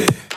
Yeah.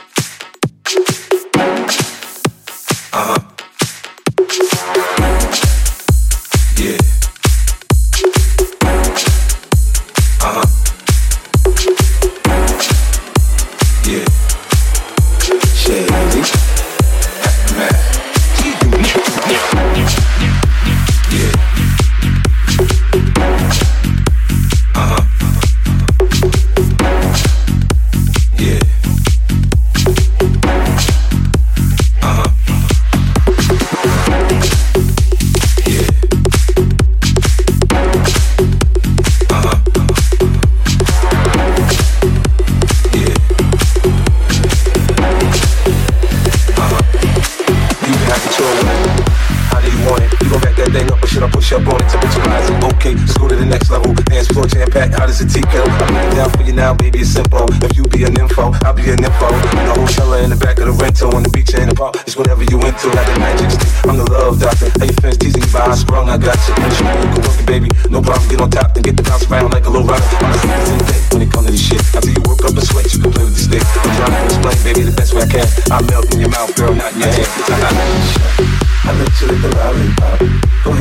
Thing or should I push up on it? Temperature rising, okay, let's go to the next level. Dance floor jam packed, hot as a tea kettle. I'm it down for you now, baby, it's simple. If you be an info, I'll be an info. The hotel in the back of the rental, on the beach in the park, it's whatever you into. Like the magic stick, I'm the love doctor. Hey, your fans teasing you by how sprung, I got you. Show you can work it, baby, no problem. Get on top, then get the bounce around like a little rock. I'm the in the day when it comes to this shit. After you work up and sweat, you can play with the stick. I'm trying to explain, baby, the best way I can. I melt in your mouth, girl, not in your hand. I let you lick the lollipop. Go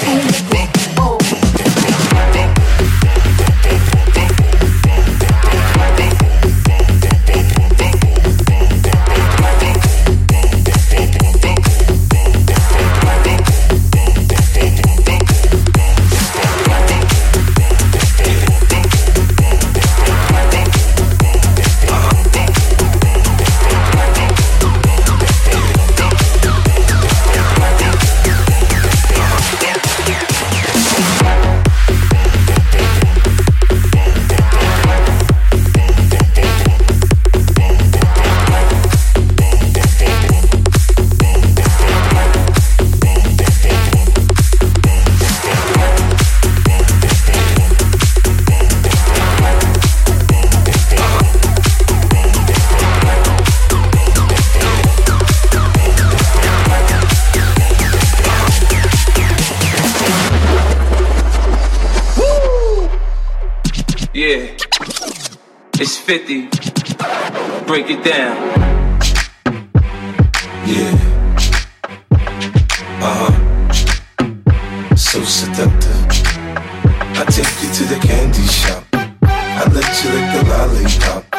Keep moving. It's 50. Break it down. Yeah. Uh huh. So seductive. I take you to the candy shop. I let you lick the lollipop.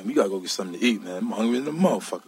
Man, we gotta go get something to eat, man. I'm hungry in the motherfucker.